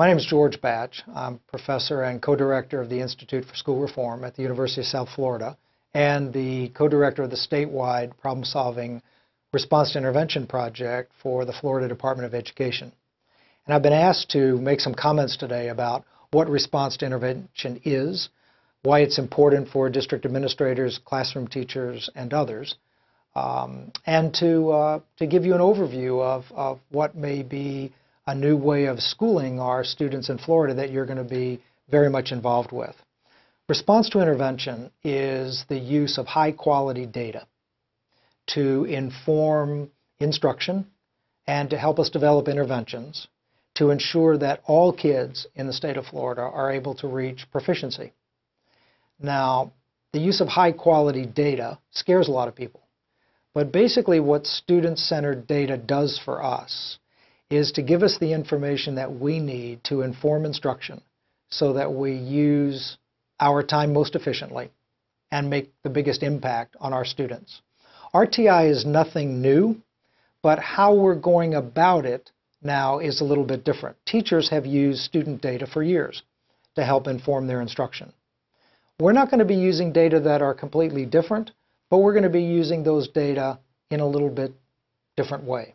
My name is George Batsche. I'm professor and co-director of the Institute for School Reform at the University of South Florida and the co-director of the statewide problem-solving response to intervention project for the Florida Department of Education. And I've been asked to make some comments today about what response to intervention is, why it's important for district administrators, classroom teachers, and others, um, and to, uh, to give you an overview of, of what may be a new way of schooling our students in Florida that you're going to be very much involved with. Response to intervention is the use of high quality data to inform instruction and to help us develop interventions to ensure that all kids in the state of Florida are able to reach proficiency. Now, the use of high quality data scares a lot of people. But basically what student-centered data does for us is to give us the information that we need to inform instruction so that we use our time most efficiently and make the biggest impact on our students. RTI is nothing new, but how we're going about it now is a little bit different. Teachers have used student data for years to help inform their instruction. We're not going to be using data that are completely different, but we're going to be using those data in a little bit different way.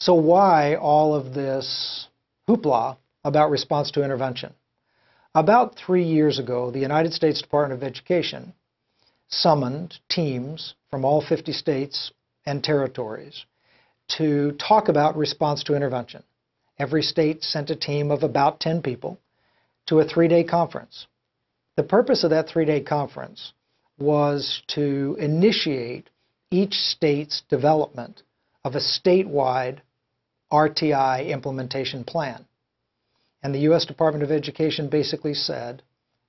So why all of this hoopla about response to intervention? About three years ago, the United States Department of Education summoned teams from all 50 states and territories to talk about response to intervention. Every state sent a team of about 10 people to a three-day conference. The purpose of that three-day conference was to initiate each state's development of a statewide RTI implementation plan. And the U.S. Department of Education basically said,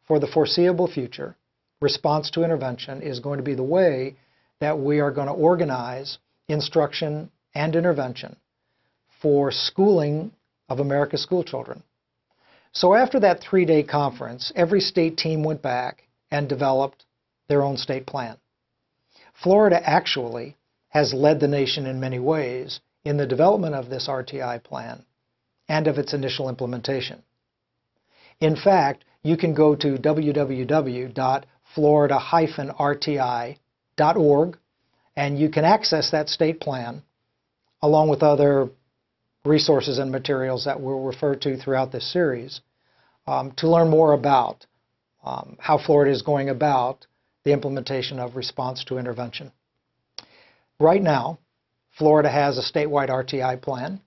for the foreseeable future, response to intervention is going to be the way that we are going to organize instruction and intervention for schooling of America's school children. So after that three-day conference, every state team went back and developed their own state plan. Florida actually has led the nation in many ways in the development of this RTI plan and of its initial implementation. In fact, you can go to www.florida-rti.org and you can access that state plan along with other resources and materials that we'll refer to throughout this series um, to learn more about um, how Florida is going about the implementation of response to intervention. Right now, Florida has a statewide RTI plan,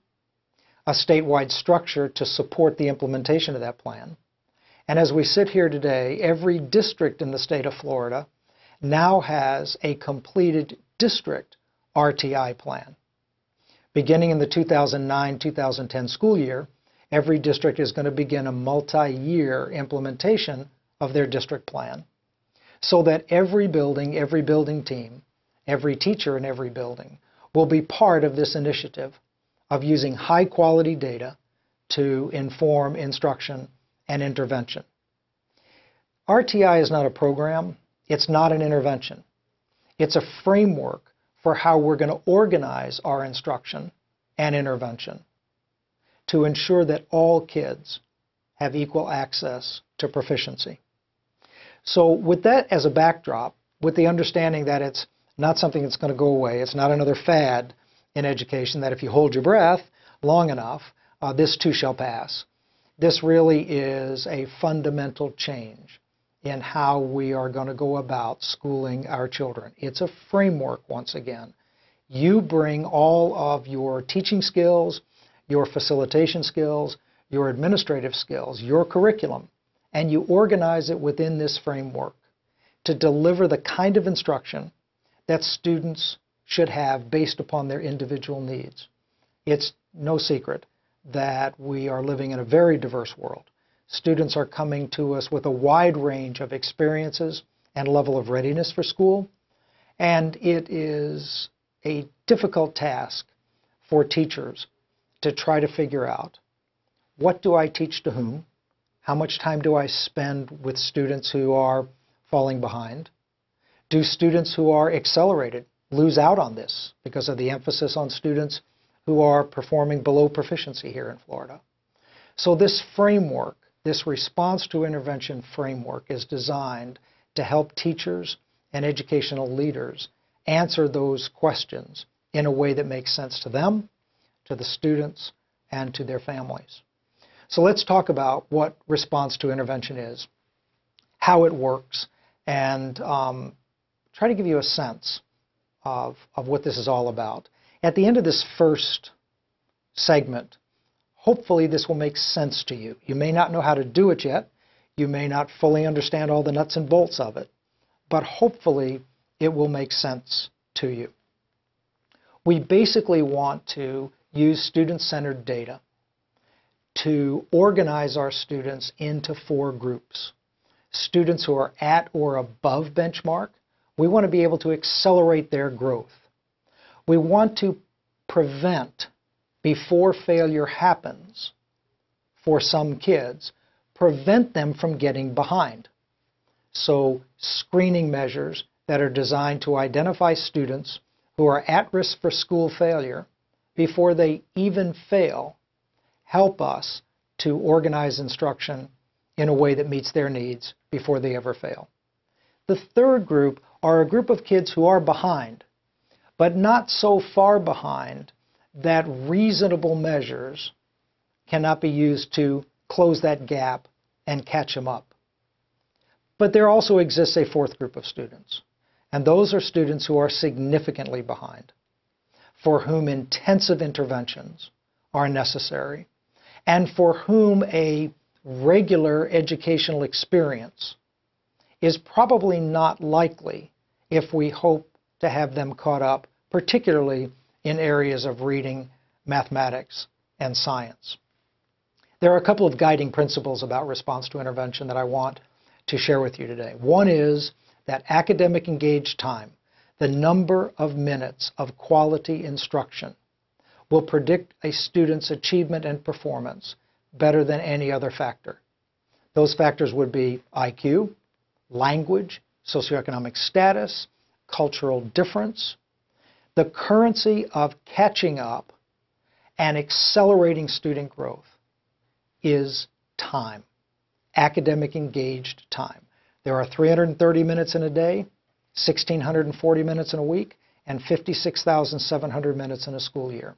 a statewide structure to support the implementation of that plan. And as we sit here today, every district in the state of Florida now has a completed district RTI plan. Beginning in the 2009-2010 school year, every district is going to begin a multi-year implementation of their district plan so that every building, every building team, every teacher in every building will be part of this initiative of using high quality data to inform instruction and intervention. RTI is not a program, it's not an intervention. It's a framework for how we're going to organize our instruction and intervention to ensure that all kids have equal access to proficiency. So with that as a backdrop, with the understanding that it's not something that's going to go away, it's not another fad in education, that if you hold your breath long enough, uh, this too shall pass. This really is a fundamental change in how we are going to go about schooling our children. It's a framework, once again. You bring all of your teaching skills, your facilitation skills, your administrative skills, your curriculum, and you organize it within this framework to deliver the kind of instruction that students should have based upon their individual needs. It's no secret that we are living in a very diverse world. Students are coming to us with a wide range of experiences and level of readiness for school, and it is a difficult task for teachers to try to figure out what do I teach to whom? How much time do I spend with students who are falling behind? Do students who are accelerated lose out on this because of the emphasis on students who are performing below proficiency here in Florida? So this framework, this response to intervention framework is designed to help teachers and educational leaders answer those questions in a way that makes sense to them, to the students, and to their families. So let's talk about what response to intervention is, how it works, and um, try to give you a sense of, of what this is all about. At the end of this first segment, hopefully this will make sense to you. You may not know how to do it yet. You may not fully understand all the nuts and bolts of it, but hopefully it will make sense to you. We basically want to use student-centered data to organize our students into four groups. Students who are at or above benchmark, we want to be able to accelerate their growth. We want to prevent, before failure happens for some kids, prevent them from getting behind. So screening measures that are designed to identify students who are at risk for school failure before they even fail help us to organize instruction in a way that meets their needs before they ever fail. The third group are a group of kids who are behind, but not so far behind that reasonable measures cannot be used to close that gap and catch them up. But there also exists a fourth group of students, and those are students who are significantly behind, for whom intensive interventions are necessary, and for whom a regular educational experience is probably not likely if we hope to have them caught up, particularly in areas of reading, mathematics, and science. There are a couple of guiding principles about response to intervention that I want to share with you today. One is that academic engaged time, the number of minutes of quality instruction, will predict a student's achievement and performance better than any other factor. Those factors would be IQ, language, socioeconomic status, cultural difference, the currency of catching up and accelerating student growth is time, academic engaged time. There are 330 minutes in a day, 1,640 minutes in a week, and 56,700 minutes in a school year.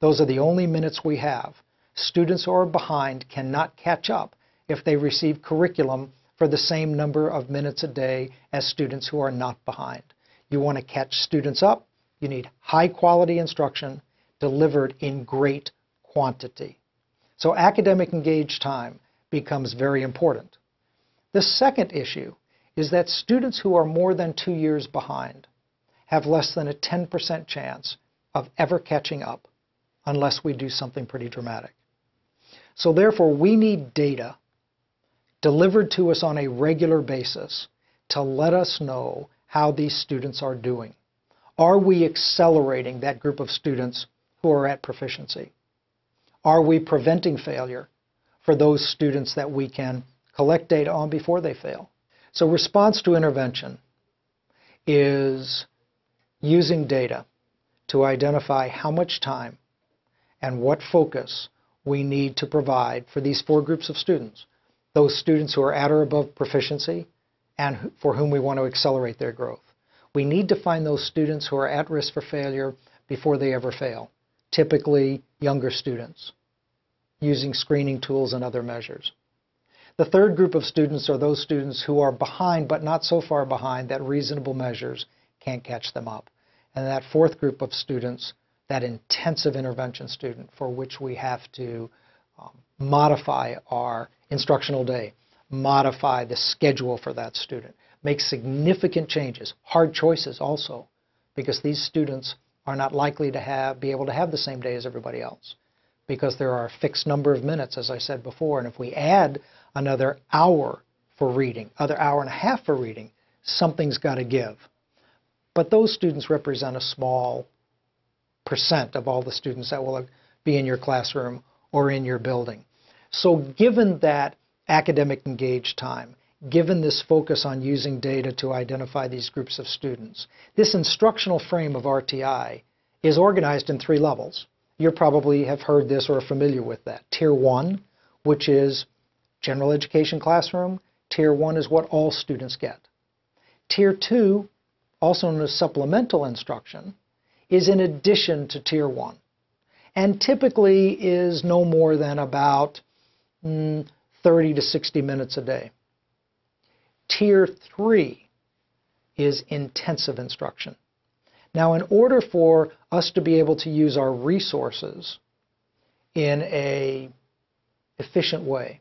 Those are the only minutes we have. Students who are behind cannot catch up if they receive curriculum for the same number of minutes a day as students who are not behind. You want to catch students up, you need high quality instruction delivered in great quantity. So academic engaged time becomes very important. The second issue is that students who are more than two years behind have less than a 10% chance of ever catching up unless we do something pretty dramatic. So therefore, we need data delivered to us on a regular basis to let us know how these students are doing. Are we accelerating that group of students who are at proficiency? Are we preventing failure for those students that we can collect data on before they fail? So response to intervention is using data to identify how much time and what focus we need to provide for these four groups of students. Those students who are at or above proficiency and for whom we want to accelerate their growth. We need to find those students who are at risk for failure before they ever fail, typically younger students, using screening tools and other measures. The third group of students are those students who are behind, but not so far behind that reasonable measures can't catch them up. And that fourth group of students that intensive intervention student for which we have to um, modify our instructional day, modify the schedule for that student, make significant changes, hard choices also, because these students are not likely to have, be able to have the same day as everybody else because there are a fixed number of minutes, as I said before, and if we add another hour for reading, other hour and a half for reading, something's got to give. But those students represent a small percent of all the students that will be in your classroom or in your building. So given that academic engaged time, given this focus on using data to identify these groups of students, this instructional frame of RTI is organized in three levels. You probably have heard this or are familiar with that. Tier 1, which is general education classroom. Tier 1 is what all students get. Tier 2, also known as supplemental instruction, is in addition to Tier 1 and typically is no more than about mm, 30 to 60 minutes a day. Tier 3 is intensive instruction. Now, in order for us to be able to use our resources in a efficient way,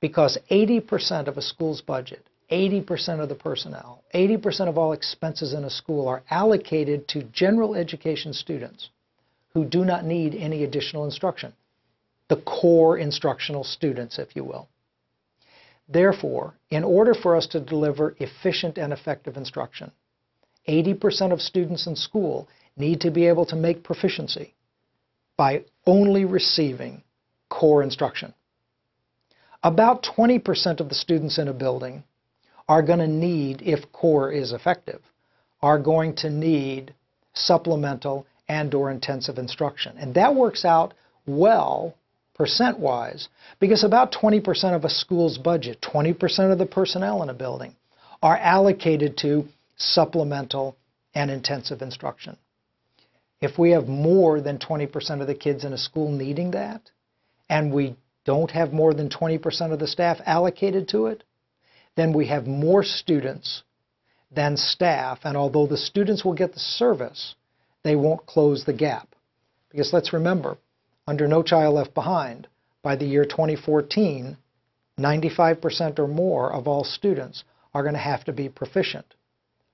because 80% of a school's budget, 80% of the personnel, 80% of all expenses in a school are allocated to general education students who do not need any additional instruction. The core instructional students, if you will. Therefore, in order for us to deliver efficient and effective instruction, 80% of students in school need to be able to make proficiency by only receiving core instruction. About 20% of the students in a building are going to need, if core is effective, are going to need supplemental and or intensive instruction. And that works out well percent-wise because about 20% of a school's budget, 20% of the personnel in a building are allocated to supplemental and intensive instruction. If we have more than 20% of the kids in a school needing that, and we don't have more than 20% of the staff allocated to it, then we have more students than staff. And although the students will get the service, they won't close the gap. Because let's remember, under No Child Left Behind, by the year 2014, 95% or more of all students are going to have to be proficient.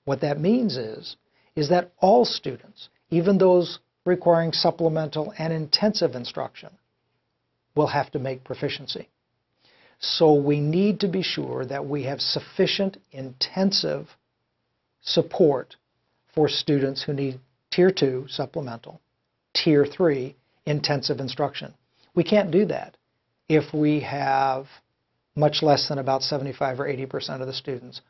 What that means is, is that all students, even those requiring supplemental and intensive instruction, will have to make proficiency. So we need to be sure that we have sufficient intensive support for students who need Tier 2, supplemental. Tier 3, intensive instruction. We can't do that if we have much less than about 75 or 80% of the students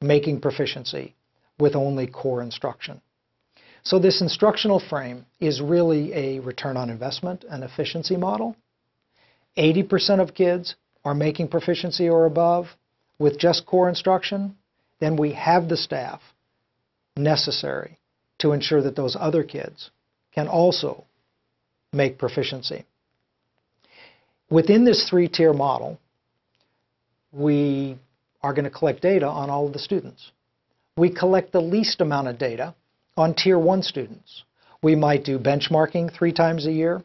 making proficiency with only core instruction. So this instructional frame is really a return on investment and efficiency model. 80% of kids are making proficiency or above with just core instruction, then we have the staff necessary to ensure that those other kids can also make proficiency. Within this three-tier model, we are going to collect data on all of the students. We collect the least amount of data on Tier 1 students. We might do benchmarking three times a year.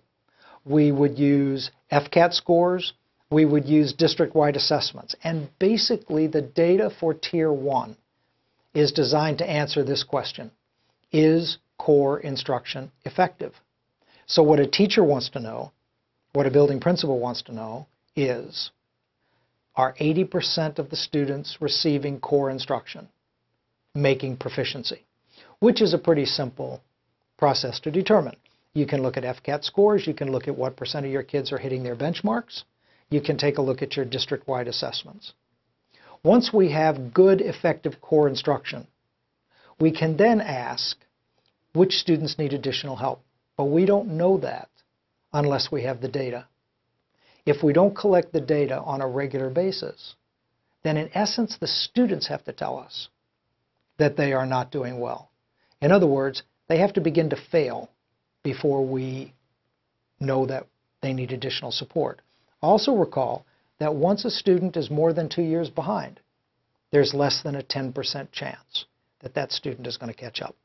We would use FCAT scores. We would use district-wide assessments. And basically, the data for Tier 1 is designed to answer this question. Is core instruction effective? So what a teacher wants to know, what a building principal wants to know is, are 80% of the students receiving core instruction, making proficiency? Which is a pretty simple process to determine. You can look at FCAT scores, you can look at what percent of your kids are hitting their benchmarks, you can take a look at your district-wide assessments. Once we have good, effective core instruction, we can then ask which students need additional help. But we don't know that unless we have the data. If we don't collect the data on a regular basis, then in essence the students have to tell us that they are not doing well. In other words, they have to begin to fail before we know that they need additional support. Also recall that once a student is more than two years behind, there's less than a 10% chance that that student is going to catch up.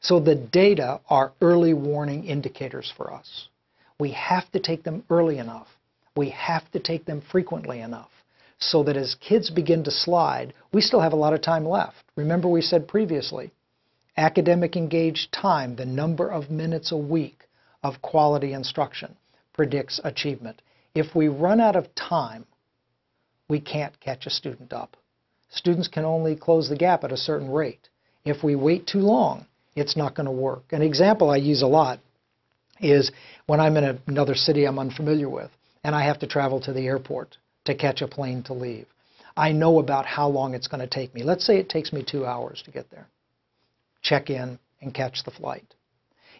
So the data are early warning indicators for us. We have to take them early enough. We have to take them frequently enough so that as kids begin to slide, we still have a lot of time left. Remember we said previously, academic engaged time, the number of minutes a week of quality instruction, predicts achievement. If we run out of time, we can't catch a student up. Students can only close the gap at a certain rate. If we wait too long, it's not going to work. An example I use a lot is when I'm in another city I'm unfamiliar with and I have to travel to the airport to catch a plane to leave. I know about how long it's going to take me. Let's say it takes me two hours to get there. Check in and catch the flight.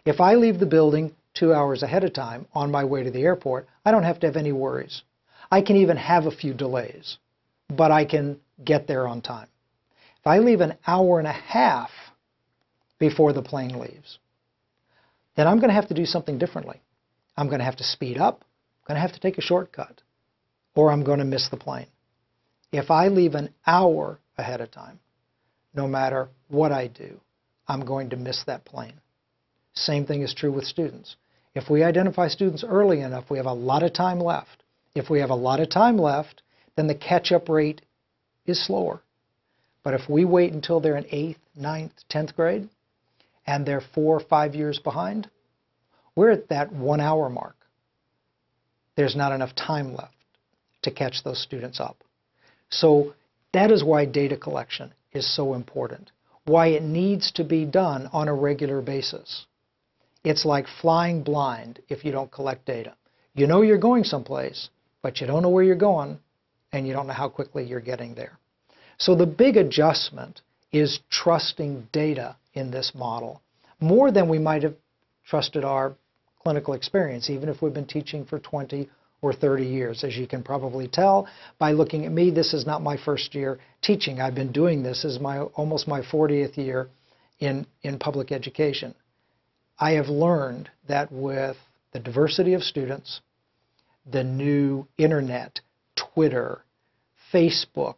If I leave the building two hours ahead of time on my way to the airport, I don't have to have any worries. I can even have a few delays, but I can get there on time. If I leave an hour and a half before the plane leaves, then I'm going to have to do something differently. I'm going to have to speed up, I'm going to have to take a shortcut, or I'm going to miss the plane. If I leave an hour ahead of time, no matter what I do, I'm going to miss that plane. Same thing is true with students. If we identify students early enough, we have a lot of time left. If we have a lot of time left, then the catch-up rate is slower. But if we wait until they're in 8th, 9th, 10th grade, and they're four or five years behind, we're at that one hour mark. There's not enough time left to catch those students up. So that is why data collection is so important, why it needs to be done on a regular basis. It's like flying blind if you don't collect data. You know you're going someplace, but you don't know where you're going, and you don't know how quickly you're getting there. So the big adjustment is trusting data in this model more than we might have trusted our clinical experience, even if we've been teaching for 20 or 30 years. As you can probably tell by looking at me, this is not my first year teaching. I've been doing this as my almost my 40th year in, in public education. I have learned that with the diversity of students, the new internet, Twitter, Facebook,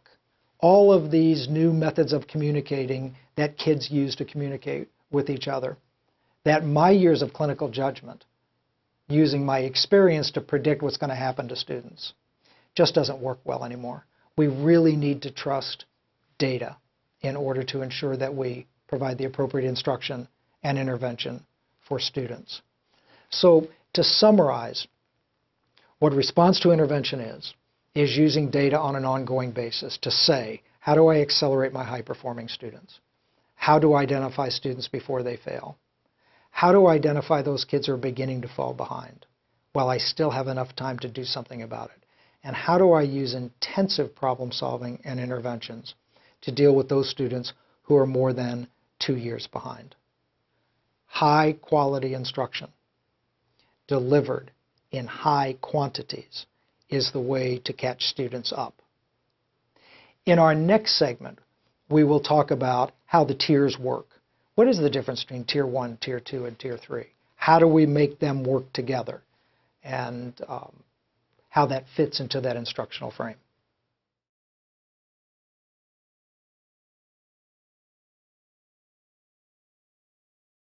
all of these new methods of communicating that kids use to communicate with each other, that my years of clinical judgment using my experience to predict what's going to happen to students. Just doesn't work well anymore. We really need to trust data in order to ensure that we provide the appropriate instruction and intervention for students. So to summarize, what response to intervention is, is using data on an ongoing basis to say, how do I accelerate my high-performing students? How do I identify students before they fail? How do I identify those kids who are beginning to fall behind while I still have enough time to do something about it? And how do I use intensive problem solving and interventions to deal with those students who are more than two years behind? High quality instruction delivered in high quantities is the way to catch students up. In our next segment, we will talk about how the tiers work. What is the difference between Tier 1, Tier 2, and Tier 3? How do we make them work together? And um, how that fits into that instructional frame.